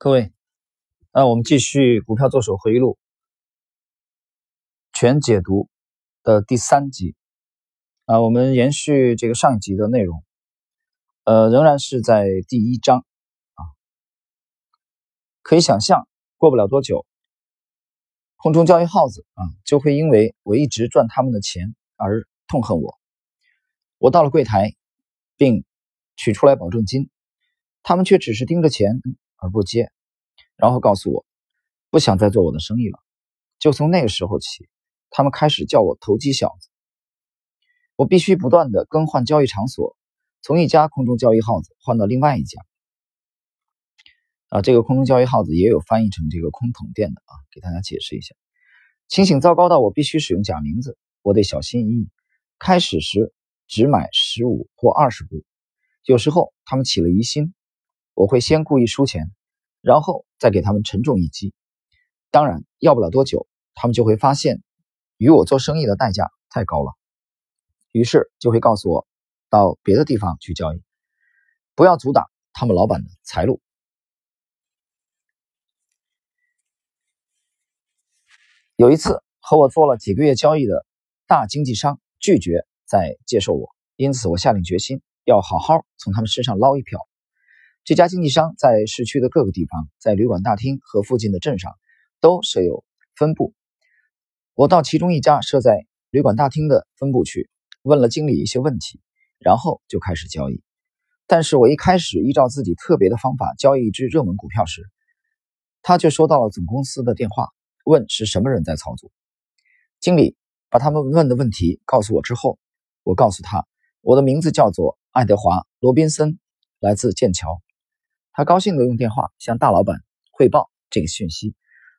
各位，那我们继续《股票作手回忆录》全解读的第三集啊，我们延续这个上一集的内容，呃，仍然是在第一章啊。可以想象，过不了多久，空中交易耗子啊就会因为我一直赚他们的钱而痛恨我。我到了柜台，并取出来保证金，他们却只是盯着钱。而不接，然后告诉我不想再做我的生意了。就从那个时候起，他们开始叫我投机小子。我必须不断的更换交易场所，从一家空中交易号子换到另外一家。啊，这个空中交易号子也有翻译成这个空桶店的啊，给大家解释一下。情形糟糕到我必须使用假名字，我得小心翼翼。开始时只买十五或二十步，有时候他们起了疑心。我会先故意输钱，然后再给他们沉重一击。当然，要不了多久，他们就会发现与我做生意的代价太高了，于是就会告诉我到别的地方去交易，不要阻挡他们老板的财路。有一次和我做了几个月交易的大经纪商拒绝再接受我，因此我下定决心要好好从他们身上捞一票。这家经纪商在市区的各个地方，在旅馆大厅和附近的镇上都设有分部。我到其中一家设在旅馆大厅的分部去，问了经理一些问题，然后就开始交易。但是我一开始依照自己特别的方法交易一只热门股票时，他却收到了总公司的电话，问是什么人在操作。经理把他们问的问题告诉我之后，我告诉他我的名字叫做爱德华·罗宾森，来自剑桥。他高兴地用电话向大老板汇报这个讯息，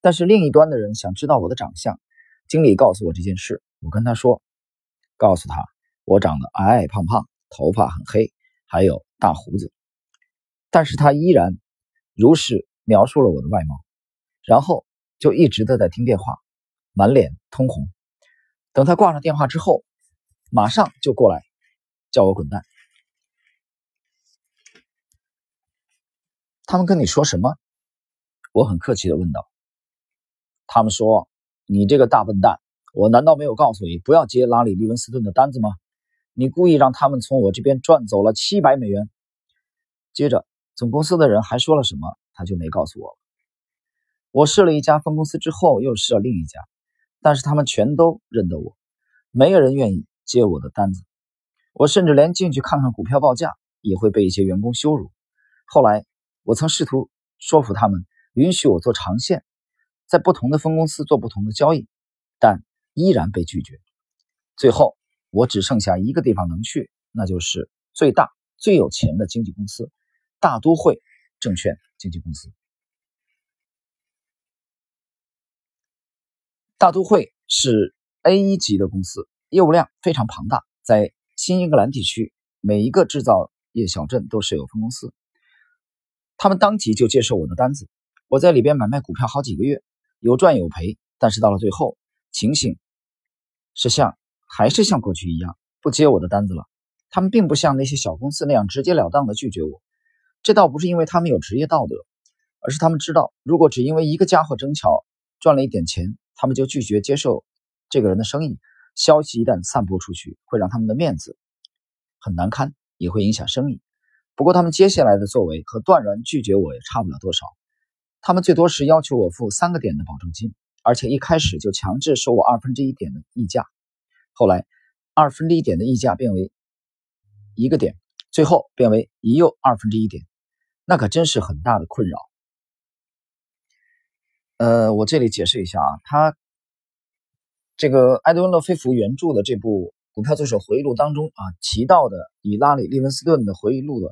但是另一端的人想知道我的长相。经理告诉我这件事，我跟他说：“告诉他我长得矮矮胖胖，头发很黑，还有大胡子。”但是他依然如实描述了我的外貌，然后就一直的在听电话，满脸通红。等他挂上电话之后，马上就过来叫我滚蛋。他们跟你说什么？我很客气的问道。他们说：“你这个大笨蛋，我难道没有告诉你不要接拉里·利文斯顿的单子吗？你故意让他们从我这边赚走了七百美元。”接着，总公司的人还说了什么，他就没告诉我了。我试了一家分公司之后，又试了另一家，但是他们全都认得我，没有人愿意接我的单子。我甚至连进去看看股票报价也会被一些员工羞辱。后来。我曾试图说服他们允许我做长线，在不同的分公司做不同的交易，但依然被拒绝。最后，我只剩下一个地方能去，那就是最大最有钱的经纪公司——大都会证券经纪公司。大都会是 A 一级的公司，业务量非常庞大，在新英格兰地区每一个制造业小镇都设有分公司。他们当即就接受我的单子，我在里边买卖股票好几个月，有赚有赔。但是到了最后，情形是像还是像过去一样，不接我的单子了。他们并不像那些小公司那样直截了当的拒绝我，这倒不是因为他们有职业道德，而是他们知道，如果只因为一个家伙争巧赚了一点钱，他们就拒绝接受这个人的生意，消息一旦散播出去，会让他们的面子很难堪，也会影响生意。不过，他们接下来的作为和断然拒绝我也差不了多少。他们最多是要求我付三个点的保证金，而且一开始就强制收我二分之一点的溢价。后来，二分之一点的溢价变为一个点，最后变为一又二分之一点，那可真是很大的困扰。呃，我这里解释一下啊，他这个埃德温·勒菲弗原著的这部《股票作手回忆录》当中啊提到的以拉里·利文斯顿的回忆录的。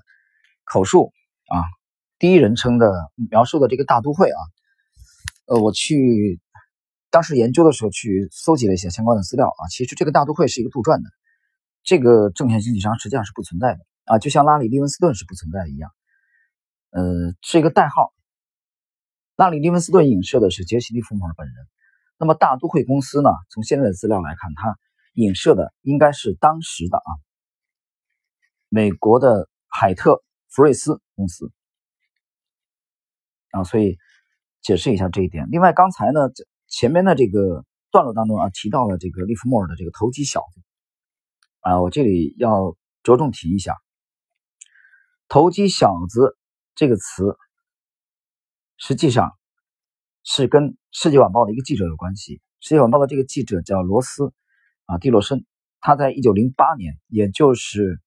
口述啊，第一人称的描述的这个大都会啊，呃，我去当时研究的时候去搜集了一些相关的资料啊，其实这个大都会是一个杜撰的，这个证券经纪商实际上是不存在的啊，就像拉里·利文斯顿是不存在的一样，呃，是一个代号。拉里·利文斯顿影射的是杰西·利弗莫尔本人，那么大都会公司呢，从现在的资料来看，它影射的应该是当时的啊，美国的海特。福瑞斯公司，啊，所以解释一下这一点。另外，刚才呢前面的这个段落当中啊提到了这个利弗莫尔的这个投机小子啊，我这里要着重提一下“投机小子”这个词，实际上是跟《世界晚报》的一个记者有关系。《世界晚报》的这个记者叫罗斯啊蒂洛森，他在一九零八年，也就是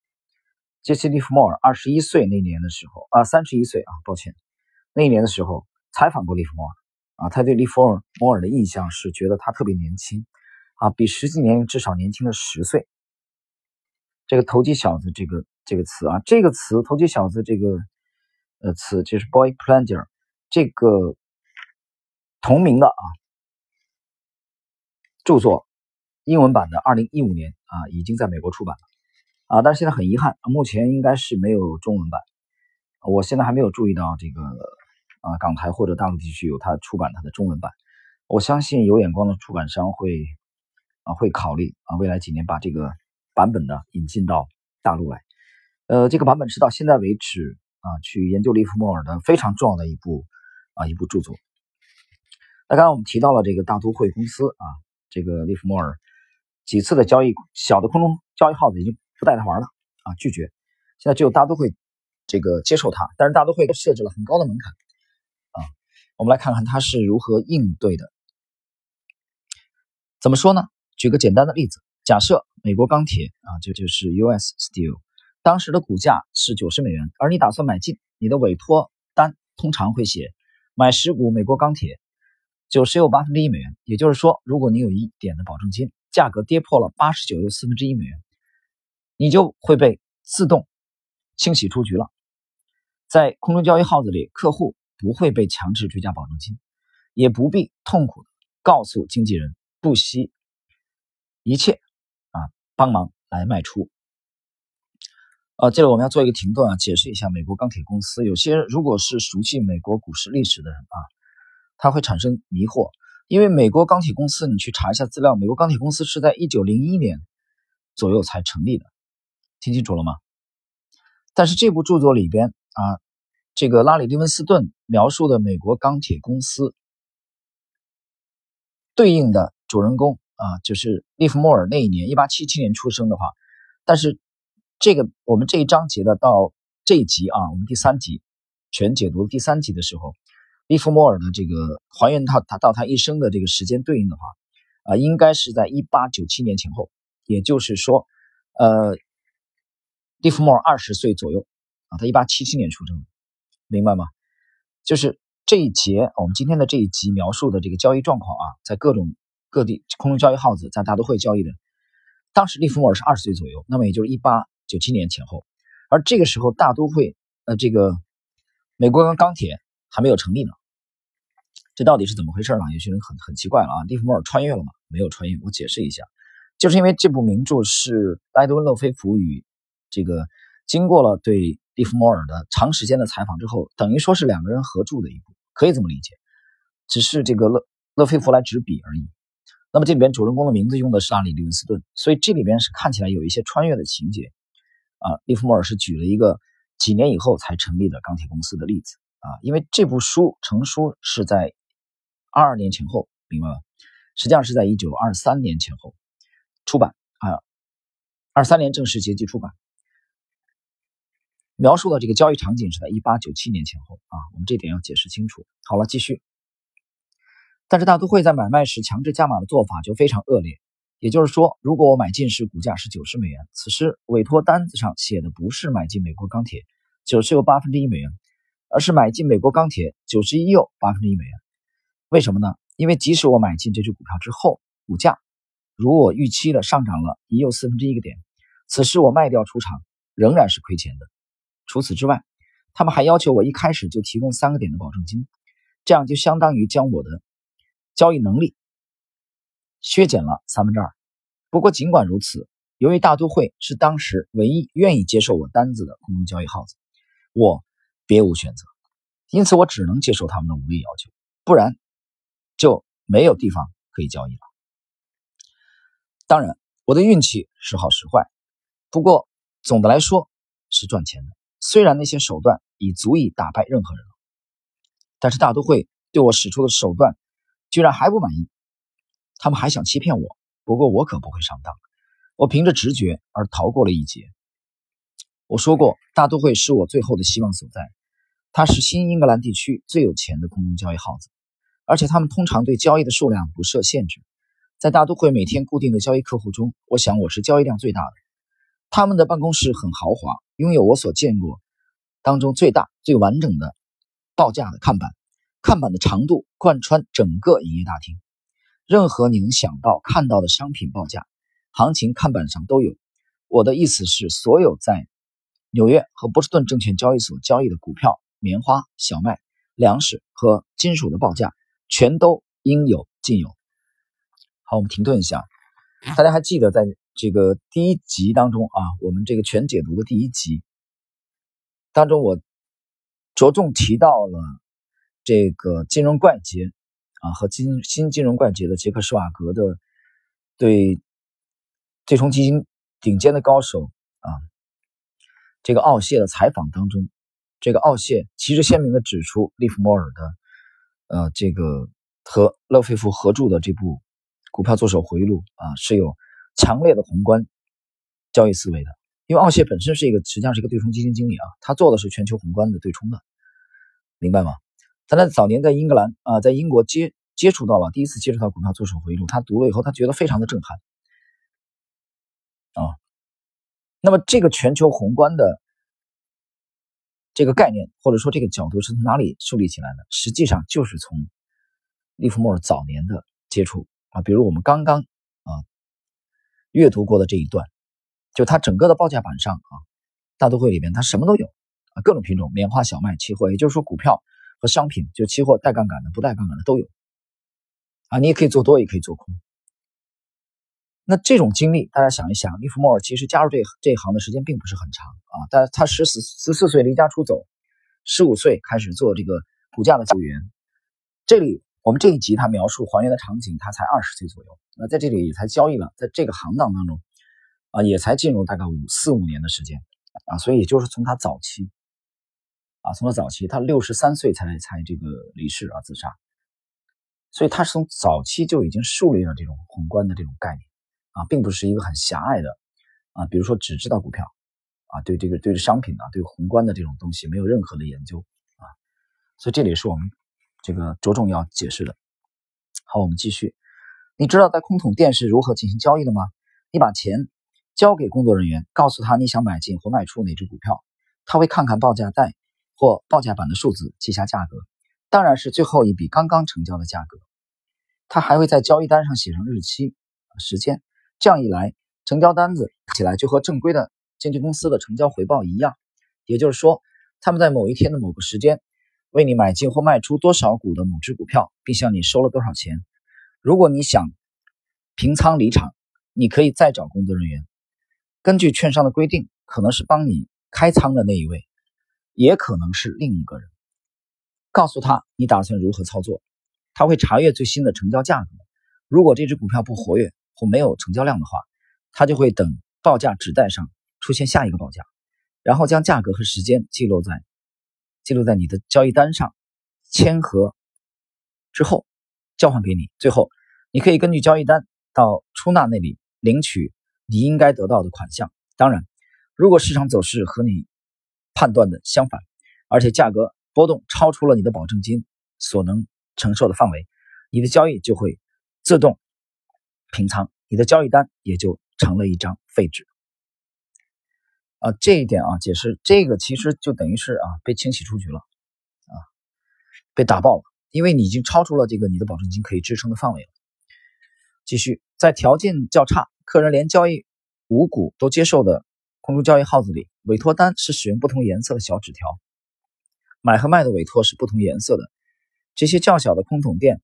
杰西·利弗莫尔二十一岁那年的时候啊，三十一岁啊，抱歉，那一年的时候采访过利弗莫尔啊，他对利弗莫尔的印象是觉得他特别年轻啊，比实际年龄至少年轻了十岁。这个“投机小子”这个这个词啊，这个词“投机小子”这个呃词就是 “boy plunger”，这个同名的啊著作，英文版的二零一五年啊已经在美国出版了。啊，但是现在很遗憾，目前应该是没有中文版。我现在还没有注意到这个啊，港台或者大陆地区有他出版他的中文版。我相信有眼光的出版商会啊会考虑啊，未来几年把这个版本呢引进到大陆来。呃，这个版本是到现在为止啊，去研究利弗莫尔的非常重要的一部啊一部著作。那刚刚我们提到了这个大都会公司啊，这个利弗莫尔几次的交易，小的空中交易号子已经。不带他玩了啊！拒绝。现在只有大都会这个接受他，但是大都会都设置了很高的门槛啊。我们来看看他是如何应对的。怎么说呢？举个简单的例子，假设美国钢铁啊，这就是 U.S. Steel，当时的股价是九十美元，而你打算买进，你的委托单通常会写买十股美国钢铁，九十又八分之一美元。也就是说，如果你有一点的保证金，价格跌破了八十九又四分之一美元。你就会被自动清洗出局了。在空中交易号子里，客户不会被强制追加保证金，也不必痛苦告诉经纪人不惜一切啊帮忙来卖出。呃，这里我们要做一个停顿啊，解释一下美国钢铁公司。有些人如果是熟悉美国股市历史的人啊，他会产生迷惑，因为美国钢铁公司，你去查一下资料，美国钢铁公司是在一九零一年左右才成立的。听清楚了吗？但是这部著作里边啊，这个拉里·利文斯顿描述的美国钢铁公司对应的主人公啊，就是利弗莫尔那一年一八七七年出生的话，但是这个我们这一章节的到这一集啊，我们第三集全解读第三集的时候，利弗莫尔的这个还原他他到他一生的这个时间对应的话啊，应该是在一八九七年前后，也就是说，呃。利弗莫尔二十岁左右啊，他一八七七年出生，明白吗？就是这一节我们今天的这一集描述的这个交易状况啊，在各种各地空中交易号子在大都会交易的，当时利弗莫尔是二十岁左右，那么也就是一八九七年前后，而这个时候大都会呃这个美国跟钢铁还没有成立呢，这到底是怎么回事呢？有些人很很奇怪了啊，利弗莫尔穿越了吗？没有穿越，我解释一下，就是因为这部名著是埃德温·勒菲弗与这个经过了对利弗莫尔的长时间的采访之后，等于说是两个人合著的一部，可以这么理解。只是这个勒勒菲弗来执笔而已。那么这里边主人公的名字用的是阿里·利文斯顿，所以这里边是看起来有一些穿越的情节啊。利弗莫尔是举了一个几年以后才成立的钢铁公司的例子啊，因为这部书成书是在二二年前后，明白吗？实际上是在一九二三年前后出版啊，二三年正式结集出版。描述的这个交易场景是在一八九七年前后啊，我们这点要解释清楚。好了，继续。但是大都会在买卖时强制加码的做法就非常恶劣，也就是说，如果我买进时股价是九十美元，此时委托单子上写的不是买进美国钢铁九十又八分之一美元，而是买进美国钢铁九十一又八分之一美元。为什么呢？因为即使我买进这只股票之后，股价如我预期的上涨了已有四分之一个点，此时我卖掉出场仍然是亏钱的。除此之外，他们还要求我一开始就提供三个点的保证金，这样就相当于将我的交易能力削减了三分之二。不过尽管如此，由于大都会是当时唯一愿意接受我单子的空中交易号子，我别无选择，因此我只能接受他们的无理要求，不然就没有地方可以交易了。当然，我的运气时好时坏，不过总的来说是赚钱的。虽然那些手段已足以打败任何人了，但是大都会对我使出的手段居然还不满意，他们还想欺骗我。不过我可不会上当，我凭着直觉而逃过了一劫。我说过，大都会是我最后的希望所在。它是新英格兰地区最有钱的空中交易号子，而且他们通常对交易的数量不设限制。在大都会每天固定的交易客户中，我想我是交易量最大的。他们的办公室很豪华，拥有我所见过当中最大、最完整的报价的看板，看板的长度贯穿整个营业大厅。任何你能想到、看到的商品报价，行情看板上都有。我的意思是，所有在纽约和波士顿证券交易所交易的股票、棉花、小麦、粮食和金属的报价，全都应有尽有。好，我们停顿一下。大家还记得，在这个第一集当中啊，我们这个全解读的第一集当中，我着重提到了这个金融怪杰。啊，和金新金融怪杰的杰克施瓦格的对对冲基金顶尖的高手啊，这个奥谢的采访当中，这个奥谢旗帜鲜明的指出，利弗莫尔的呃这个和勒菲夫合著的这部《股票作手回忆录》啊，是有强烈的宏观交易思维的。因为奥谢本身是一个实际上是一个对冲基金经理啊，他做的是全球宏观的对冲的，明白吗？他在早年在英格兰啊，在英国接接触到了第一次接触到股票作手回忆录，他读了以后，他觉得非常的震撼啊。那么这个全球宏观的这个概念或者说这个角度是从哪里树立起来的？实际上就是从利弗莫尔早年的接触啊，比如我们刚刚啊阅读过的这一段，就他整个的报价板上啊，大都会里面它什么都有啊，各种品种，棉花、小麦、期货，也就是说股票。和商品，就期货带杠杆的、不带杠杆的都有，啊，你也可以做多，也可以做空。那这种经历，大家想一想，利弗莫尔其实加入这这一行的时间并不是很长啊，但他十四十四岁离家出走，十五岁开始做这个股价的救援。这里我们这一集他描述还原的场景，他才二十岁左右，那在这里也才交易了，在这个行当当中啊，也才进入大概五四五年的时间啊，所以也就是从他早期。啊，从他早期，他六十三岁才才这个离世啊，自杀。所以他是从早期就已经树立了这种宏观的这种概念啊，并不是一个很狭隘的啊，比如说只知道股票啊，对这个对商品啊，对宏观的这种东西没有任何的研究啊。所以这里是我们这个着重要解释的。好，我们继续。你知道在空桶店是如何进行交易的吗？你把钱交给工作人员，告诉他你想买进或卖出哪只股票，他会看看报价带。或报价板的数字记下价格，当然是最后一笔刚刚成交的价格。他还会在交易单上写上日期、时间。这样一来，成交单子起来就和正规的经纪公司的成交回报一样。也就是说，他们在某一天的某个时间为你买进或卖出多少股的某只股票，并向你收了多少钱。如果你想平仓离场，你可以再找工作人员，根据券商的规定，可能是帮你开仓的那一位。也可能是另一个人，告诉他你打算如何操作，他会查阅最新的成交价格。如果这只股票不活跃或没有成交量的话，他就会等报价纸带上出现下一个报价，然后将价格和时间记录在记录在你的交易单上，签合之后交还给你。最后，你可以根据交易单到出纳那里领取你应该得到的款项。当然，如果市场走势和你判断的相反，而且价格波动超出了你的保证金所能承受的范围，你的交易就会自动平仓，你的交易单也就成了一张废纸。啊，这一点啊，解释这个其实就等于是啊被清洗出局了，啊，被打爆了，因为你已经超出了这个你的保证金可以支撑的范围了。继续，在条件较差，客人连交易五股都接受的。空中交易号子里，委托单是使用不同颜色的小纸条，买和卖的委托是不同颜色的。这些较小的空桶店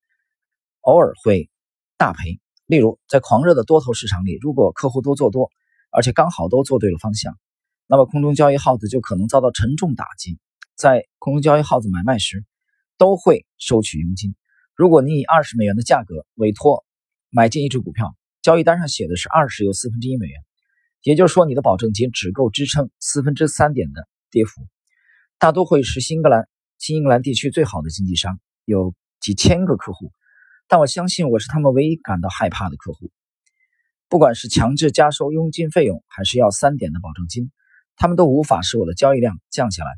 偶尔会大赔。例如，在狂热的多头市场里，如果客户都做多，而且刚好都做对了方向，那么空中交易耗子就可能遭到沉重打击。在空中交易耗子买卖时，都会收取佣金。如果你以二十美元的价格委托买进一只股票，交易单上写的是二十又四分之一美元。也就是说，你的保证金只够支撑四分之三点的跌幅。大都会是新英格兰新英格兰地区最好的经纪商，有几千个客户，但我相信我是他们唯一感到害怕的客户。不管是强制加收佣金费用，还是要三点的保证金，他们都无法使我的交易量降下来。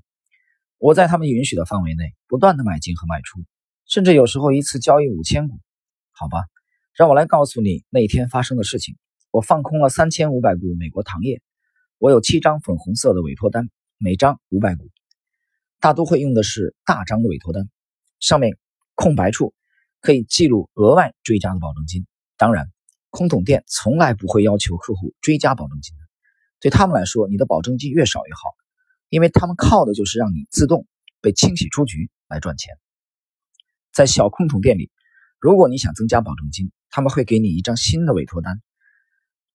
我在他们允许的范围内不断的买进和卖出，甚至有时候一次交易五千股。好吧，让我来告诉你那天发生的事情。我放空了三千五百股美国糖业，我有七张粉红色的委托单，每张五百股。大都会用的是大张的委托单，上面空白处可以记录额外追加的保证金。当然。空桶店从来不会要求客户追加保证金的，对他们来说，你的保证金越少越好，因为他们靠的就是让你自动被清洗出局来赚钱。在小空桶店里，如果你想增加保证金，他们会给你一张新的委托单，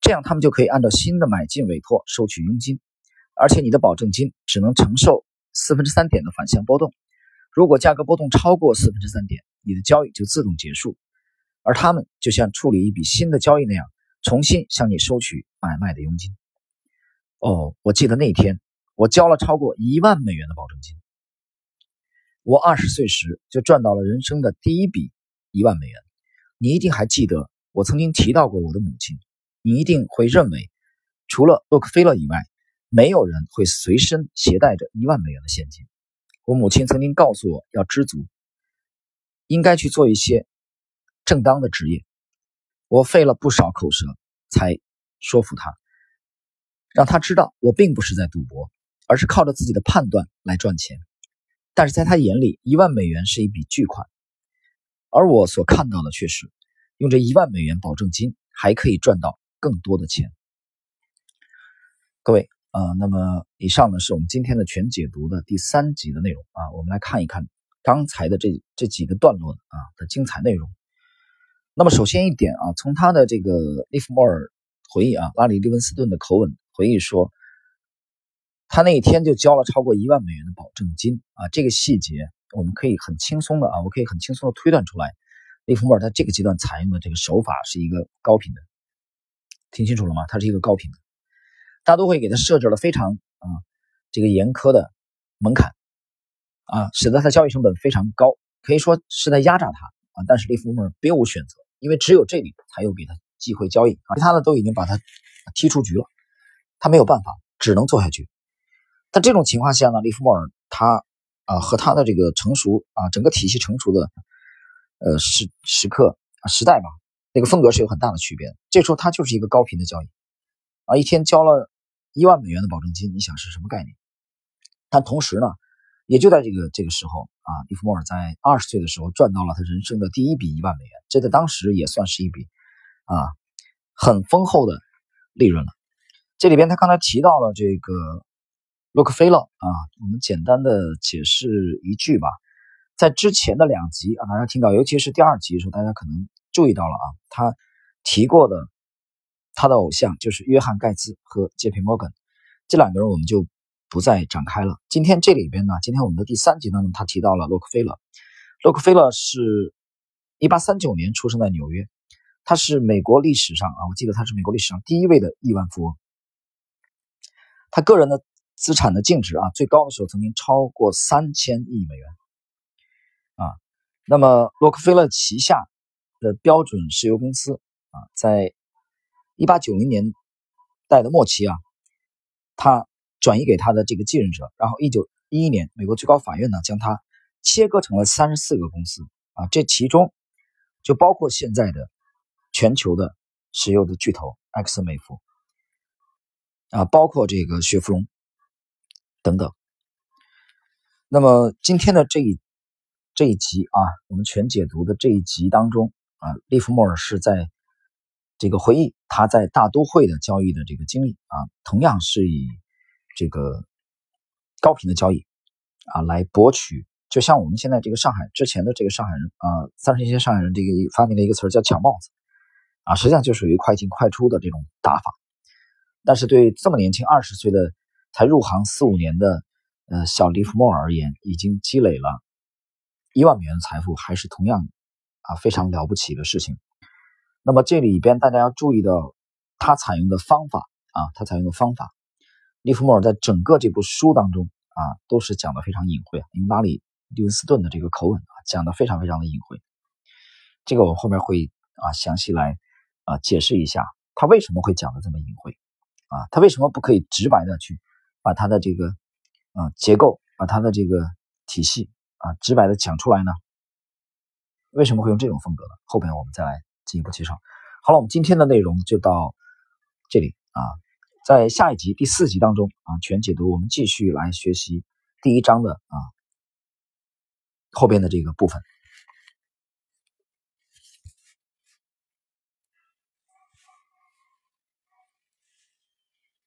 这样他们就可以按照新的买进委托收取佣金，而且你的保证金只能承受四分之三点的反向波动。如果价格波动超过四分之三点，你的交易就自动结束。而他们就像处理一笔新的交易那样，重新向你收取买卖的佣金。哦，我记得那天我交了超过一万美元的保证金。我二十岁时就赚到了人生的第一笔一万美元。你一定还记得我曾经提到过我的母亲。你一定会认为，除了洛克菲勒以外，没有人会随身携带着一万美元的现金。我母亲曾经告诉我要知足，应该去做一些。正当的职业，我费了不少口舌才说服他，让他知道我并不是在赌博，而是靠着自己的判断来赚钱。但是在他眼里，一万美元是一笔巨款，而我所看到的却是，用这一万美元保证金还可以赚到更多的钱。各位啊，那么以上呢是我们今天的全解读的第三集的内容啊，我们来看一看刚才的这这几个段落啊的精彩内容。那么首先一点啊，从他的这个利弗莫尔回忆啊，拉里·利文斯顿的口吻回忆说，他那一天就交了超过一万美元的保证金啊。这个细节我们可以很轻松的啊，我可以很轻松的推断出来，利弗莫尔他这个阶段采用的这个手法是一个高频的，听清楚了吗？他是一个高频的，大都会给他设置了非常啊这个严苛的门槛啊，使得他交易成本非常高，可以说是在压榨他啊。但是利弗莫尔别无选择。因为只有这里才有给他机会交易啊，其他的都已经把他踢出局了，他没有办法，只能做下去。但这种情况下呢，利弗莫尔他啊和他的这个成熟啊整个体系成熟的呃时时刻啊时代吧，那个风格是有很大的区别。这时候他就是一个高频的交易啊，一天交了一万美元的保证金，你想是什么概念？但同时呢。也就在这个这个时候啊，利弗莫尔在二十岁的时候赚到了他人生的第一笔一万美元，这在当时也算是一笔啊很丰厚的利润了。这里边他刚才提到了这个洛克菲勒啊，我们简单的解释一句吧，在之前的两集啊，大家听到，尤其是第二集的时候，大家可能注意到了啊，他提过的他的偶像就是约翰盖茨和杰皮摩根这两个人，我们就。不再展开了。今天这里边呢，今天我们的第三集当中，他提到了洛克菲勒。洛克菲勒是一八三九年出生在纽约，他是美国历史上啊，我记得他是美国历史上第一位的亿万富翁。他个人的资产的净值啊，最高的时候曾经超过三千亿美元啊。那么洛克菲勒旗下的标准石油公司啊，在一八九零年代的末期啊，他。转移给他的这个继任者，然后一九一一年，美国最高法院呢将它切割成了三十四个公司啊，这其中就包括现在的全球的石油的巨头埃克森美孚啊，包括这个雪佛龙等等。那么今天的这一这一集啊，我们全解读的这一集当中啊，利弗莫尔是在这个回忆他在大都会的交易的这个经历啊，同样是以。这个高频的交易啊，来博取，就像我们现在这个上海之前的这个上海人啊，三十年前上海人这个发明了一个词儿叫抢帽子啊，实际上就属于快进快出的这种打法。但是对这么年轻二十岁的才入行四五年的呃小利弗莫尔而言，已经积累了一万美元的财富，还是同样啊非常了不起的事情。那么这里边大家要注意到他采用的方法啊，他采用的方法。利弗莫尔在整个这部书当中啊，都是讲的非常隐晦。因为拉里利文斯顿的这个口吻啊，讲的非常非常的隐晦。这个我后面会啊详细来啊解释一下，他为什么会讲的这么隐晦啊？他为什么不可以直白的去把他的这个啊结构，把他的这个体系啊直白的讲出来呢？为什么会用这种风格呢？后边我们再来进一步介绍。好了，我们今天的内容就到这里啊，在下一集第四集当中啊全解读，我们继续来学习第一章的啊后边的这个部分。